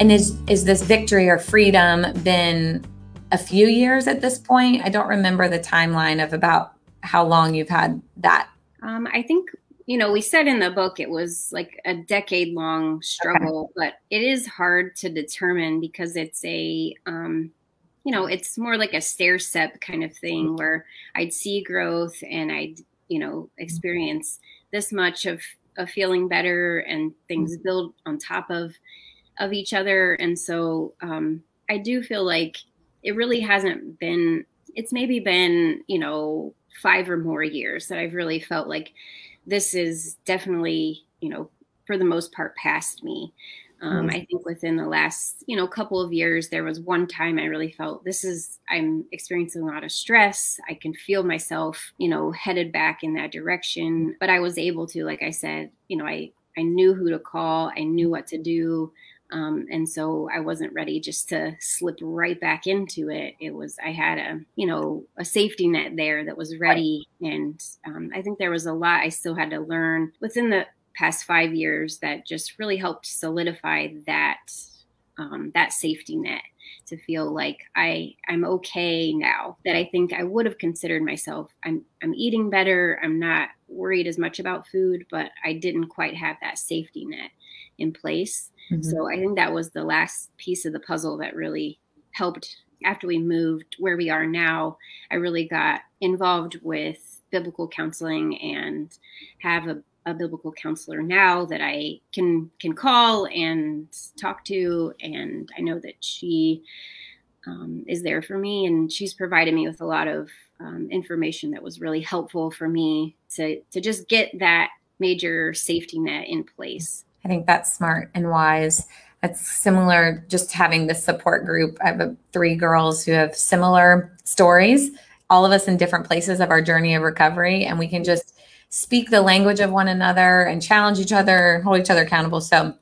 And is is this victory or freedom been a few years at this point? I don't remember the timeline of about how long you've had that. Um, I think you know we said in the book it was like a decade long struggle, okay. but it is hard to determine because it's a um, you know it's more like a stair step kind of thing mm-hmm. where I'd see growth and I'd you know experience this much of of feeling better and things mm-hmm. build on top of of each other. And so um, I do feel like it really hasn't been, it's maybe been, you know, five or more years that I've really felt like this is definitely, you know, for the most part past me. Um, mm-hmm. I think within the last, you know, couple of years, there was one time I really felt this is, I'm experiencing a lot of stress. I can feel myself, you know, headed back in that direction. But I was able to, like I said, you know, I, I knew who to call. I knew what to do. Um, and so I wasn't ready just to slip right back into it. It was, I had a, you know, a safety net there that was ready. Right. And um, I think there was a lot I still had to learn within the past five years that just really helped solidify that, um, that safety net to feel like I, I'm okay now that I think I would have considered myself. I'm, I'm eating better. I'm not worried as much about food, but I didn't quite have that safety net in place. Mm-hmm. So I think that was the last piece of the puzzle that really helped after we moved where we are now. I really got involved with biblical counseling and have a, a biblical counselor now that I can can call and talk to, and I know that she um, is there for me, and she's provided me with a lot of um, information that was really helpful for me to to just get that major safety net in place. I think that's smart and wise. It's similar just having this support group. I have three girls who have similar stories, all of us in different places of our journey of recovery, and we can just speak the language of one another and challenge each other, hold each other accountable. So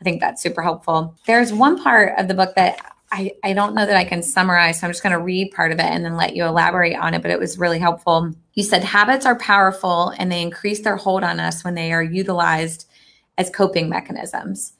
I think that's super helpful. There's one part of the book that I, I don't know that I can summarize, so I'm just going to read part of it and then let you elaborate on it, but it was really helpful. You said habits are powerful and they increase their hold on us when they are utilized as coping mechanisms.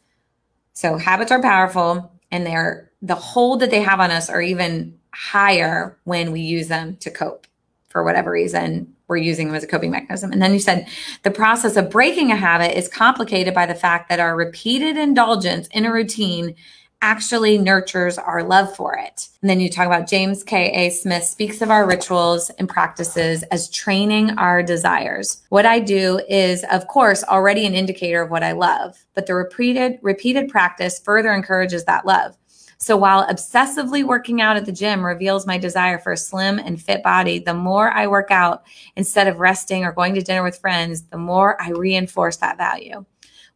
So habits are powerful and they're the hold that they have on us are even higher when we use them to cope for whatever reason we're using them as a coping mechanism. And then you said the process of breaking a habit is complicated by the fact that our repeated indulgence in a routine actually nurtures our love for it. And then you talk about James K.A. Smith speaks of our rituals and practices as training our desires. What I do is, of course, already an indicator of what I love, but the repeated, repeated practice further encourages that love. So while obsessively working out at the gym reveals my desire for a slim and fit body, the more I work out instead of resting or going to dinner with friends, the more I reinforce that value.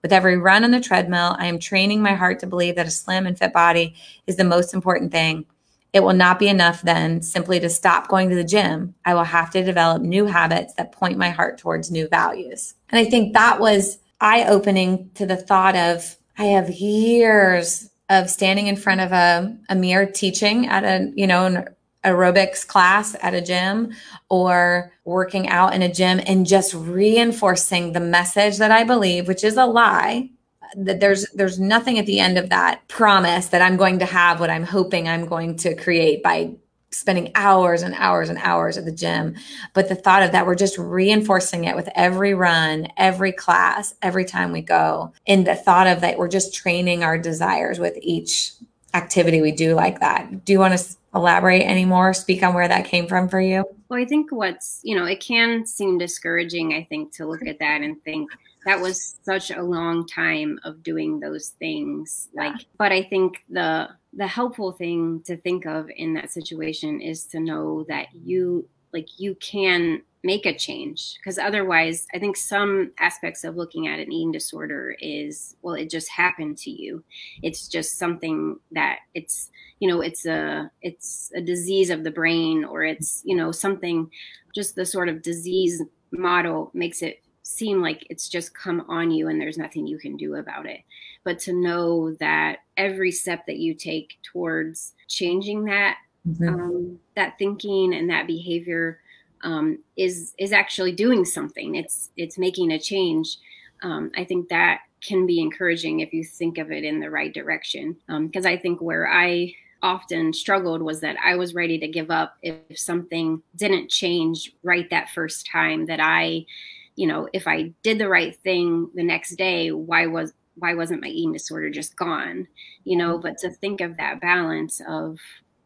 With every run on the treadmill, I am training my heart to believe that a slim and fit body is the most important thing. It will not be enough then simply to stop going to the gym. I will have to develop new habits that point my heart towards new values. And I think that was eye opening to the thought of I have years of standing in front of a, a mirror teaching at a, you know, aerobics class at a gym or working out in a gym and just reinforcing the message that I believe, which is a lie, that there's there's nothing at the end of that promise that I'm going to have what I'm hoping I'm going to create by spending hours and hours and hours at the gym. But the thought of that, we're just reinforcing it with every run, every class, every time we go. And the thought of that, we're just training our desires with each activity we do like that. Do you want to elaborate anymore? Speak on where that came from for you? Well, I think what's, you know, it can seem discouraging, I think, to look at that and think that was such a long time of doing those things. Like, but I think the, the helpful thing to think of in that situation is to know that you like you can make a change. Because otherwise i think some aspects of looking at an eating disorder is well it just happened to you. It's just something that it's you know it's a it's a disease of the brain or it's you know something just the sort of disease model makes it seem like it's just come on you and there's nothing you can do about it. But to know that every step that you take towards changing that mm-hmm. um, that thinking and that behavior um, is is actually doing something. It's it's making a change. Um, I think that can be encouraging if you think of it in the right direction. Because um, I think where I often struggled was that I was ready to give up if something didn't change right that first time. That I, you know, if I did the right thing the next day, why was why wasn't my eating disorder just gone? You know, but to think of that balance of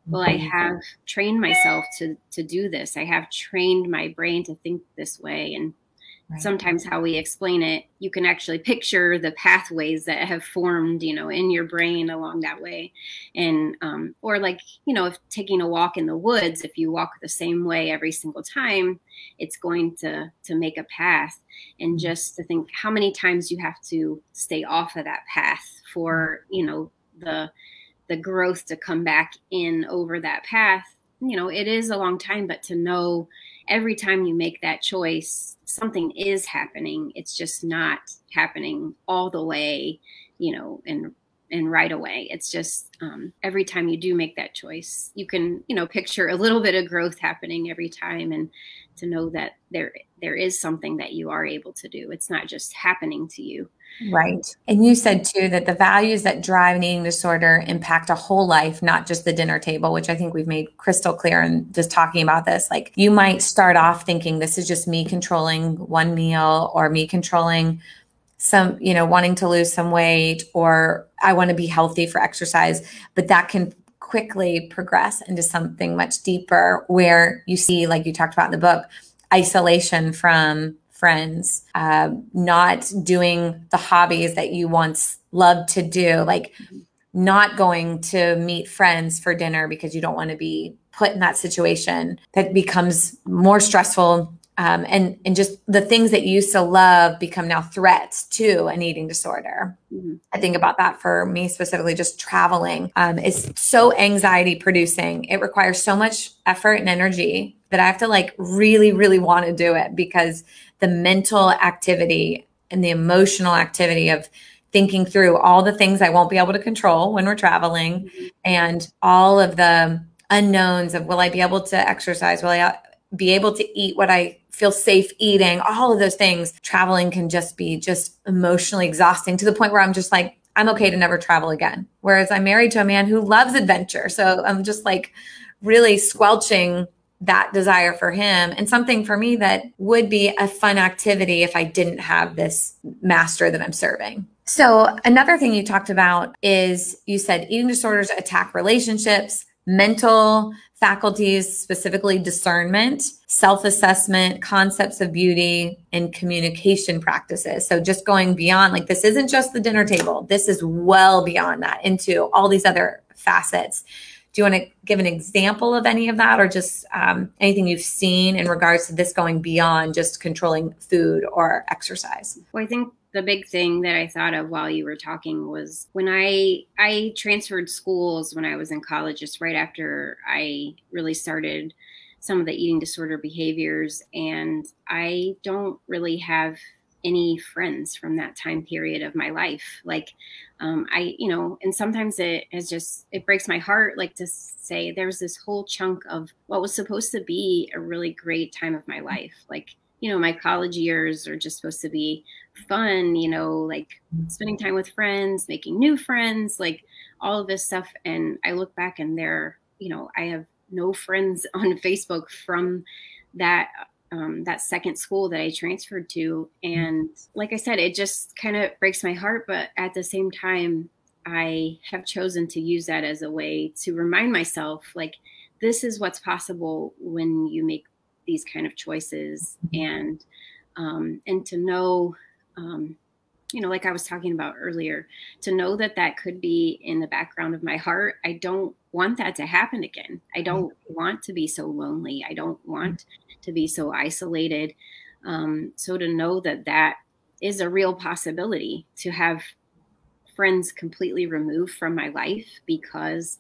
well i have trained myself to to do this. I have trained my brain to think this way. And right. sometimes how we explain it you can actually picture the pathways that have formed you know in your brain along that way. And um, or like you know if taking a walk in the woods if you walk the same way every single time it's going to to make a path. And mm-hmm. just to think how many times you have to stay off of that path for you know the the growth to come back in over that path you know it is a long time but to know every time you make that choice something is happening. It's just not happening all the way you know and and right away it's just um, every time you do make that choice you can you know picture a little bit of growth happening every time and to know that there there is something that you are able to do it's not just happening to you Right. And you said too that the values that drive an eating disorder impact a whole life, not just the dinner table, which I think we've made crystal clear in just talking about this. Like you might start off thinking this is just me controlling one meal or me controlling some, you know, wanting to lose some weight or I want to be healthy for exercise, but that can quickly progress into something much deeper where you see, like you talked about in the book, isolation from friends, uh, not doing the hobbies that you once loved to do, like not going to meet friends for dinner because you don't want to be put in that situation that becomes more stressful um, and and just the things that you used to love become now threats to an eating disorder. Mm-hmm. I think about that for me specifically. Just traveling um, is so anxiety producing. It requires so much effort and energy that I have to like really, really want to do it because the mental activity and the emotional activity of thinking through all the things I won't be able to control when we're traveling mm-hmm. and all of the unknowns of will I be able to exercise? Will I be able to eat what I feel safe eating? All of those things. Traveling can just be just emotionally exhausting to the point where I'm just like, I'm okay to never travel again. Whereas I'm married to a man who loves adventure. So I'm just like really squelching that desire for him and something for me that would be a fun activity if I didn't have this master that I'm serving. So, another thing you talked about is you said eating disorders attack relationships, mental faculties, specifically discernment, self assessment, concepts of beauty, and communication practices. So, just going beyond, like, this isn't just the dinner table, this is well beyond that into all these other facets. Do you want to give an example of any of that or just um, anything you've seen in regards to this going beyond just controlling food or exercise? Well, I think the big thing that I thought of while you were talking was when I I transferred schools when I was in college just right after I really started some of the eating disorder behaviors and I don't really have any friends from that time period of my life. Like, um, I, you know, and sometimes it is just, it breaks my heart, like to say there was this whole chunk of what was supposed to be a really great time of my life. Like, you know, my college years are just supposed to be fun, you know, like spending time with friends, making new friends, like all of this stuff. And I look back and there, you know, I have no friends on Facebook from that um, that second school that I transferred to. And like I said, it just kind of breaks my heart. But at the same time, I have chosen to use that as a way to remind myself like, this is what's possible when you make these kind of choices and um, and to know um, you know, like I was talking about earlier, to know that that could be in the background of my heart. I don't want that to happen again. I don't want to be so lonely. I don't want to be so isolated. Um, so to know that that is a real possibility to have friends completely removed from my life because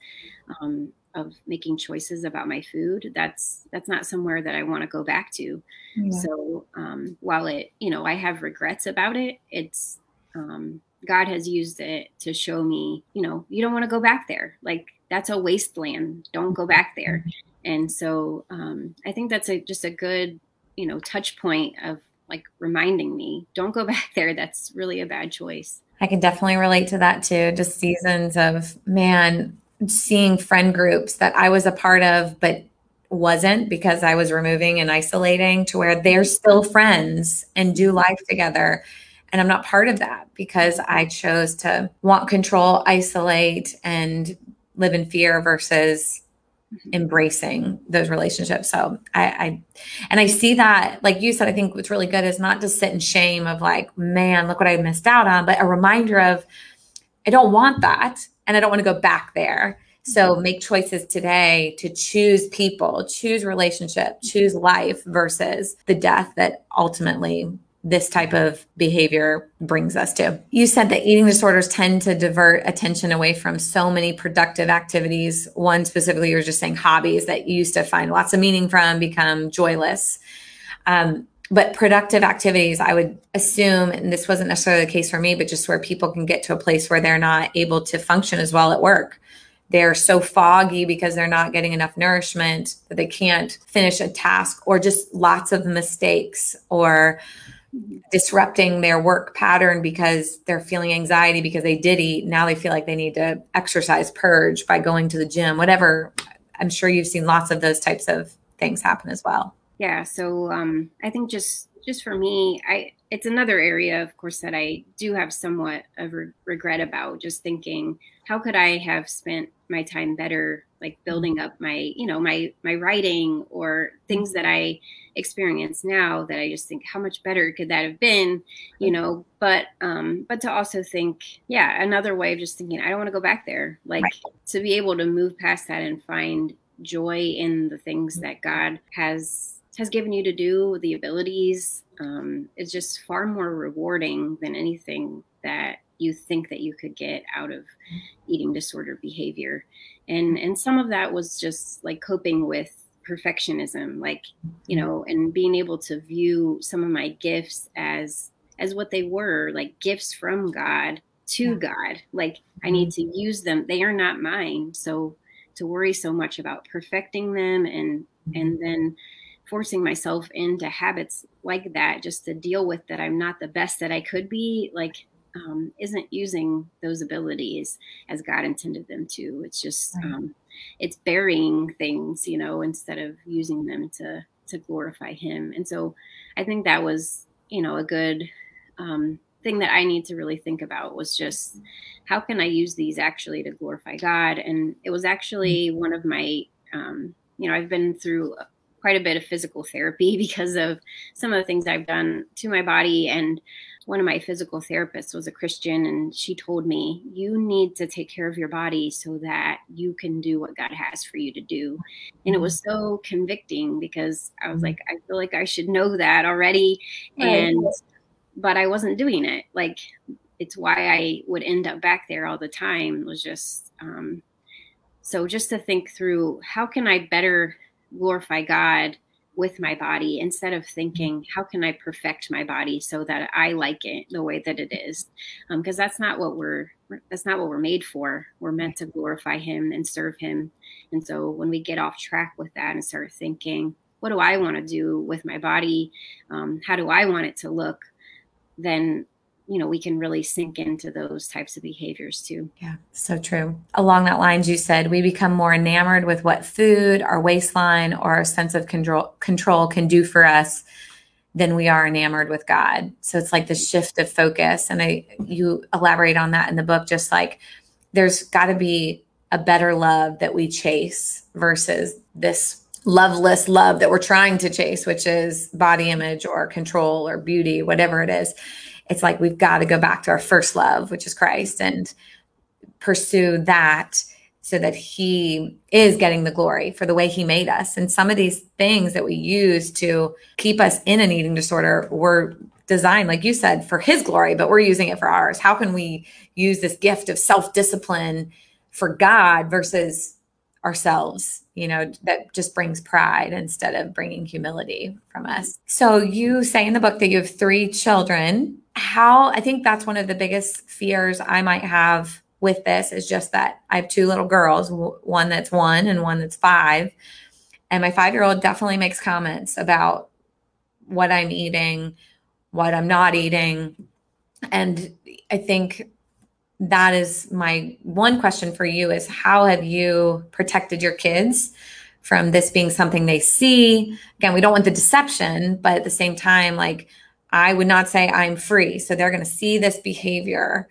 um, of making choices about my food that's that's not somewhere that i want to go back to. Yeah. so um, while it you know i have regrets about it it's um, god has used it to show me you know you don't want to go back there. Like that's a wasteland. Don't go back there. And so um, i think that's a just a good you know touch point of like reminding me don't go back there. That's really a bad choice. I can definitely relate to that too. Just seasons of man seeing friend groups that I was a part of, but wasn't because I was removing and isolating to where they're mm-hmm. still friends and do mm-hmm. life together. And I'm not part of that because I chose to want control, isolate, and live in fear versus mm-hmm. embracing those relationships. So I, I, and I see that, like you said, I think what's really good is not to sit in shame of like, man, look what I missed out on, but a reminder of I don't want that and I don't want to go back there. So mm-hmm. make choices today to choose people, choose relationship, choose life versus the death that ultimately this type of behavior brings us to. You said that eating disorders tend to divert attention away from so many productive activities. One specifically, you were just saying hobbies that you used to find lots of meaning from become joyless. Um, but productive activities, I would assume, and this wasn't necessarily the case for me, but just where people can get to a place where they're not able to function as well at work. They're so foggy because they're not getting enough nourishment that they can't finish a task, or just lots of mistakes, or disrupting their work pattern because they're feeling anxiety because they did eat. Now they feel like they need to exercise, purge by going to the gym, whatever. I'm sure you've seen lots of those types of things happen as well yeah so um i think just just for me i it's another area of course that i do have somewhat of re- regret about just thinking how could i have spent my time better like building up my you know my my writing or things that i experience now that i just think how much better could that have been you know? But um but to also think yeah another way of just thinking i don't want to go back there. Like to be able to move past that and find joy in the things that god has has given you to do, the abilities, um, is just far more rewarding than anything that you think that you could get out of eating disorder behavior. And and some of that was just like coping with perfectionism, like, you know, and being able to view some of my gifts as as what they were, like gifts from God to yeah. God. Like I need mm-hmm. to use them. They are not mine. So to worry so much about perfecting them and and then forcing myself into habits like that just to deal with that I'm not the best that I could be, like um, isn't using those abilities as God intended them to. It's just um, it's burying things, you know, instead of using them to to glorify Him. And so I think that was, you know, a good um, thing that I need to really think about was just how can I use these actually to glorify God? And it was actually one of my, um, you know, I've been through quite a bit of physical therapy because of some of the things I've done to my body. And one of my physical therapists was a Christian, and she told me, You need to take care of your body so that you can do what God has for you to do. And it was so convicting because I was like, I feel like I should know that already. And, but I wasn't doing it. Like, it's why I would end up back there all the time was just, um, so just to think through how can I better glorify God with my body instead of thinking how can i perfect my body so that i like it the way that it is? Because um, that's not what we're that's not what we're made for. We're meant to glorify him and serve him. And so when we get off track with that and start thinking what do i want to do with my body? Um, how do i want it to look? then you know we can really sink into those types of behaviors too. Yeah so true. Along that lines you said we become more enamored with what food our waistline or our sense of control control can do for us than we are enamored with god. So it's like the shift of focus and i you elaborate on that in the book just like there's got to be a better love that we chase versus this loveless love that we're trying to chase which is body image or control or beauty whatever it is it's like we've got to go back to our first love, which is Christ, and pursue that so that he is getting the glory for the way he made us. And some of these things that we use to keep us in an eating disorder were designed, like you said, for his glory, but we're using it for ours. How can we use this gift of self discipline for God versus ourselves? You know, that just brings pride instead of bringing humility from us. So you say in the book that you have three children. How I think that's one of the biggest fears I might have with this is just that I have two little girls, one that's one and one that's five. And my five year old definitely makes comments about what I'm eating, what I'm not eating. And I think that is my one question for you is how have you protected your kids from this being something they see? Again, we don't want the deception, but at the same time, like I would not say I'm free. So they're going to see this behavior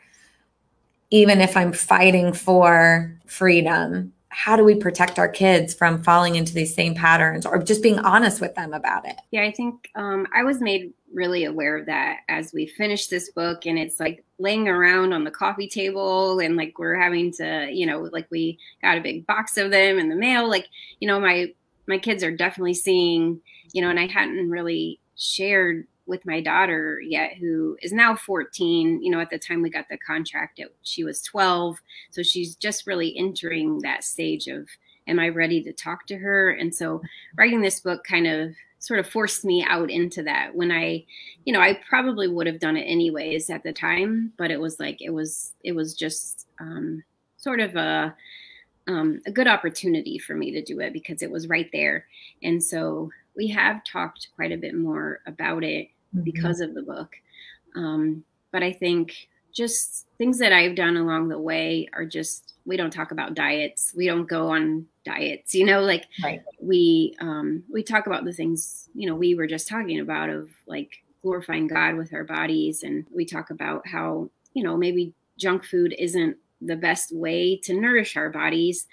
even if I'm fighting for freedom how do we protect our kids from falling into these same patterns or just being honest with them about it? Yeah, I think um, I was made really aware of that as we finished this book and it's like laying around on the coffee table and like we're having to, you know, like we got a big box of them in the mail. Like, you know, my my kids are definitely seeing, you know, and I hadn't really shared with my daughter yet who is now 14 you know at the time we got the contract it, she was 12 so she's just really entering that stage of am i ready to talk to her? And so writing this book kind of sort of forced me out into that when i you know i probably would have done it anyways at the time but it was like it was it was just um, sort of a um, a good opportunity for me to do it because it was right there. And so we have talked quite a bit more about it mm-hmm. because of the book. Um, but I think just things that I've done along the way are just we don't talk about diets. We don't go on diets, you know, like right. we um we talk about the things, you know, we were just talking about of like glorifying God with our bodies and we talk about how, you know, maybe junk food isn't the best way to nourish our bodies,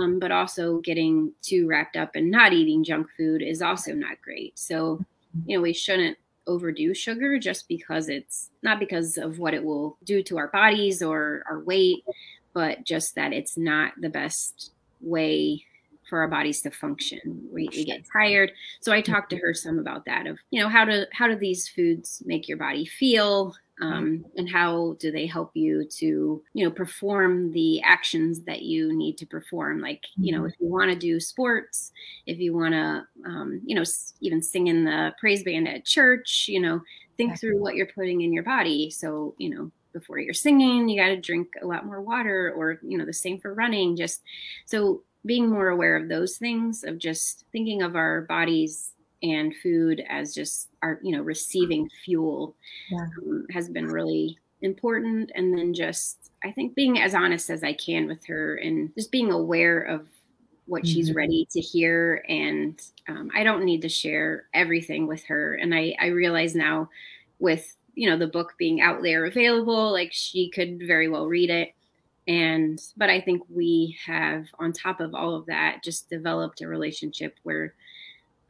um, but also getting too wrapped up and not eating junk food is also not great. So, mm-hmm. you know, we shouldn't overdo sugar just because it's not because of what it will do to our bodies or our weight, but just that it's not the best way for our bodies to function. We, we, get tired. So I talked to mm-hmm. her some about that of, you know, how do how do these foods make your body feel? Um, and how do they help you to you know perform the actions that you need to perform? Like you know mm-hmm. if you want to do sports if you want to um, you know even sing in the praise band at church you know think through what you're putting in your body. So you know before you're singing you got to drink a lot more water or you know the same for running just so being more aware of those things of just thinking of our bodies and food as just our you know receiving fuel yeah. um, has been really important and then just i think being as honest as i can with her and just being aware of what mm-hmm. she's ready to hear and um, i don't need to share everything with her and i i realize now with you know the book being out there available like she could very well read it and but i think we have on top of all of that just developed a relationship where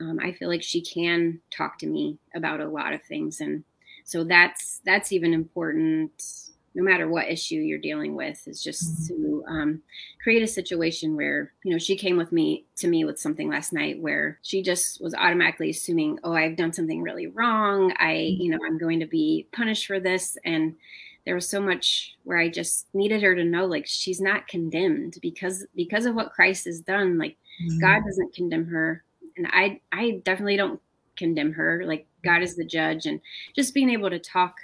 um, I feel like she can talk to me about a lot of things, and so that's that's even important. No matter what issue you're dealing with, is just to um, create a situation where you know she came with me to me with something last night where she just was automatically assuming, oh, I've done something really wrong. I, you know, I'm going to be punished for this, and there was so much where I just needed her to know like she's not condemned because because of what Christ has done. Like mm-hmm. God doesn't condemn her and I I definitely don't condemn her. Like God is the judge, and just being able to talk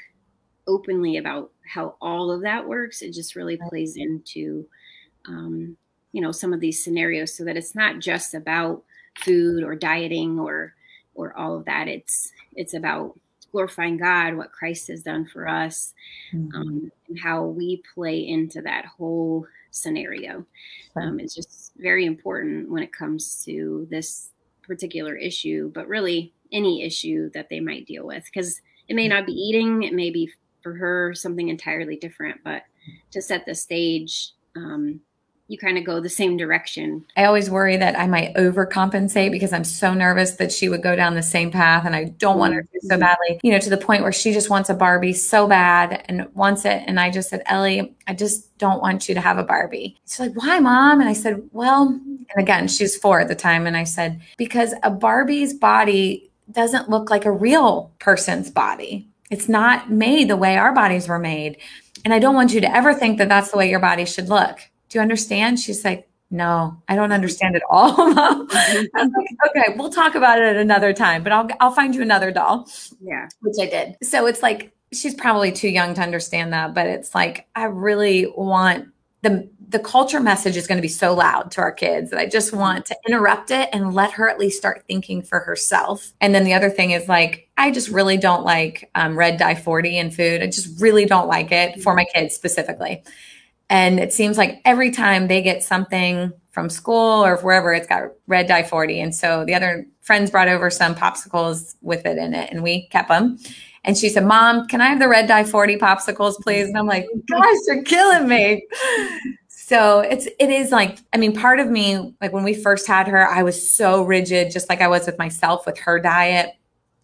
openly about how all of that works, it just really plays into um, you know some of these scenarios, so that it's not just about food or dieting or or all of that. It's it's about glorifying God, what Christ has done for us, mm-hmm. um, and how we play into that whole scenario. Um, it's just very important when it comes to this particular issue, but really any issue that they might deal with. Because it may not be eating, it may be for her something entirely different, but to set the stage, um, you kind of go the same direction. I always worry that I might overcompensate because I'm so nervous that she would go down the same path and I don't want her to so mm-hmm. badly, you know, to the point where she just wants a Barbie so bad and wants it. And I just said, Ellie, I just don't want you to have a Barbie. She's like, why, mom? And I said, well, and again, she's four at the time. And I said, because a Barbie's body doesn't look like a real person's body. It's not made the way our bodies were made. And I don't want you to ever think that that's the way your body should look. Do you understand? She's like, no, I don't understand at all. Mm-hmm. like, okay, we'll talk about it at another time, but I'll I'll find you another doll. Yeah. Which I did. So it's like she's probably too young to understand that, but it's like I really want the the culture message is going to be so loud to our kids that I just mm-hmm. want to interrupt it and let her at least start thinking for herself. And then the other thing is like, I just really don't like um, red dye 40 in food. I just really don't like it for mm-hmm. my kids specifically. And it seems like every time they get something from school or wherever, it's got red dye 40. And so the other friends brought over some popsicles with it in it and we kept them. And she said, Mom, can I have the red dye 40 popsicles, please? And I'm like, Gosh, you're killing me. So it's it is like I mean part of me like when we first had her I was so rigid just like I was with myself with her diet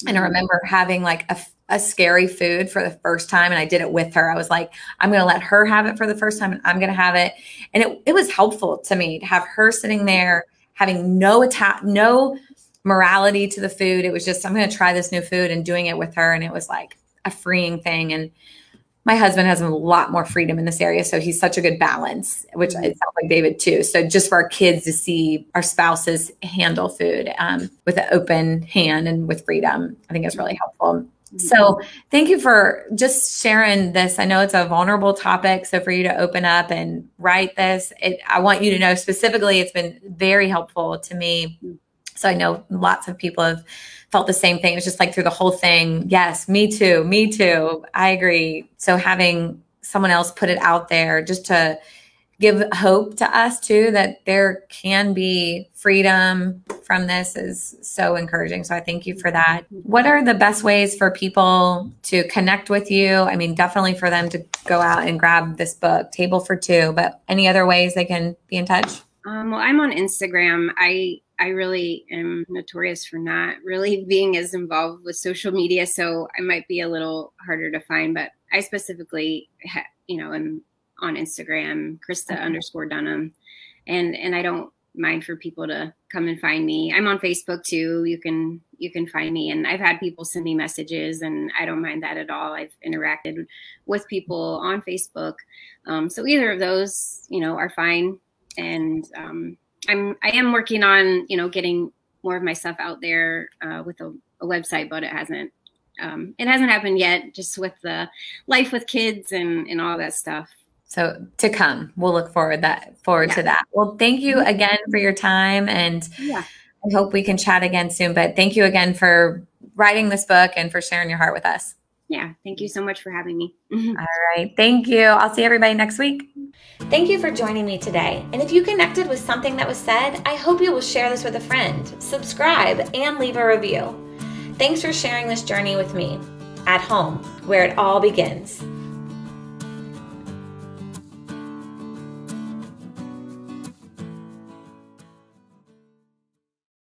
and I mm-hmm. remember having like a, a scary food for the first time and I did it with her I was like I'm going to let her have it for the first time and I'm going to have it and it it was helpful to me to have her sitting there having no attack no morality to the food it was just I'm going to try this new food and doing it with her and it was like a freeing thing and my husband has a lot more freedom in this area. So he's such a good balance, which mm-hmm. it sounds like David too. So just for our kids to see our spouses handle food um, with an open hand and with freedom, I think is really helpful. So thank you for just sharing this. I know it's a vulnerable topic. So for you to open up and write this, it, I want you to know specifically, it's been very helpful to me. So I know lots of people have felt the same thing. It's just like through the whole thing. Yes, me too. Me too. I agree. So having someone else put it out there just to give hope to us too that there can be freedom from this is so encouraging. So I thank you for that. What are the best ways for people to connect with you? I mean, definitely for them to go out and grab this book, Table for Two, but any other ways they can be in touch? Um, well, I'm on Instagram. I I really am notorious for not really being as involved with social media, so I might be a little harder to find. But I specifically, ha- you know, am on Instagram, Krista okay. underscore Dunham, and and I don't mind for people to come and find me. I'm on Facebook too. You can you can find me, and I've had people send me messages, and I don't mind that at all. I've interacted with people on Facebook, um, so either of those, you know, are fine. And um, I'm I am working on you know getting more of my stuff out there uh, with a, a, website, but it hasn't um, it hasn't happened yet. Just with the life with kids and and all that stuff. So to come, we'll look forward that forward yeah. to that. Well, thank you mm-hmm. again for your time, and yeah. I hope we can chat again soon. But thank you again for writing this book and for sharing your heart with us. Yeah, thank you so much for having me. All right, thank you. I'll see everybody next week. Thank you for joining me today. And if you connected with something that was said, I hope you will share this with a friend, subscribe, and leave a review. Thanks for sharing this journey with me at home, where it all begins.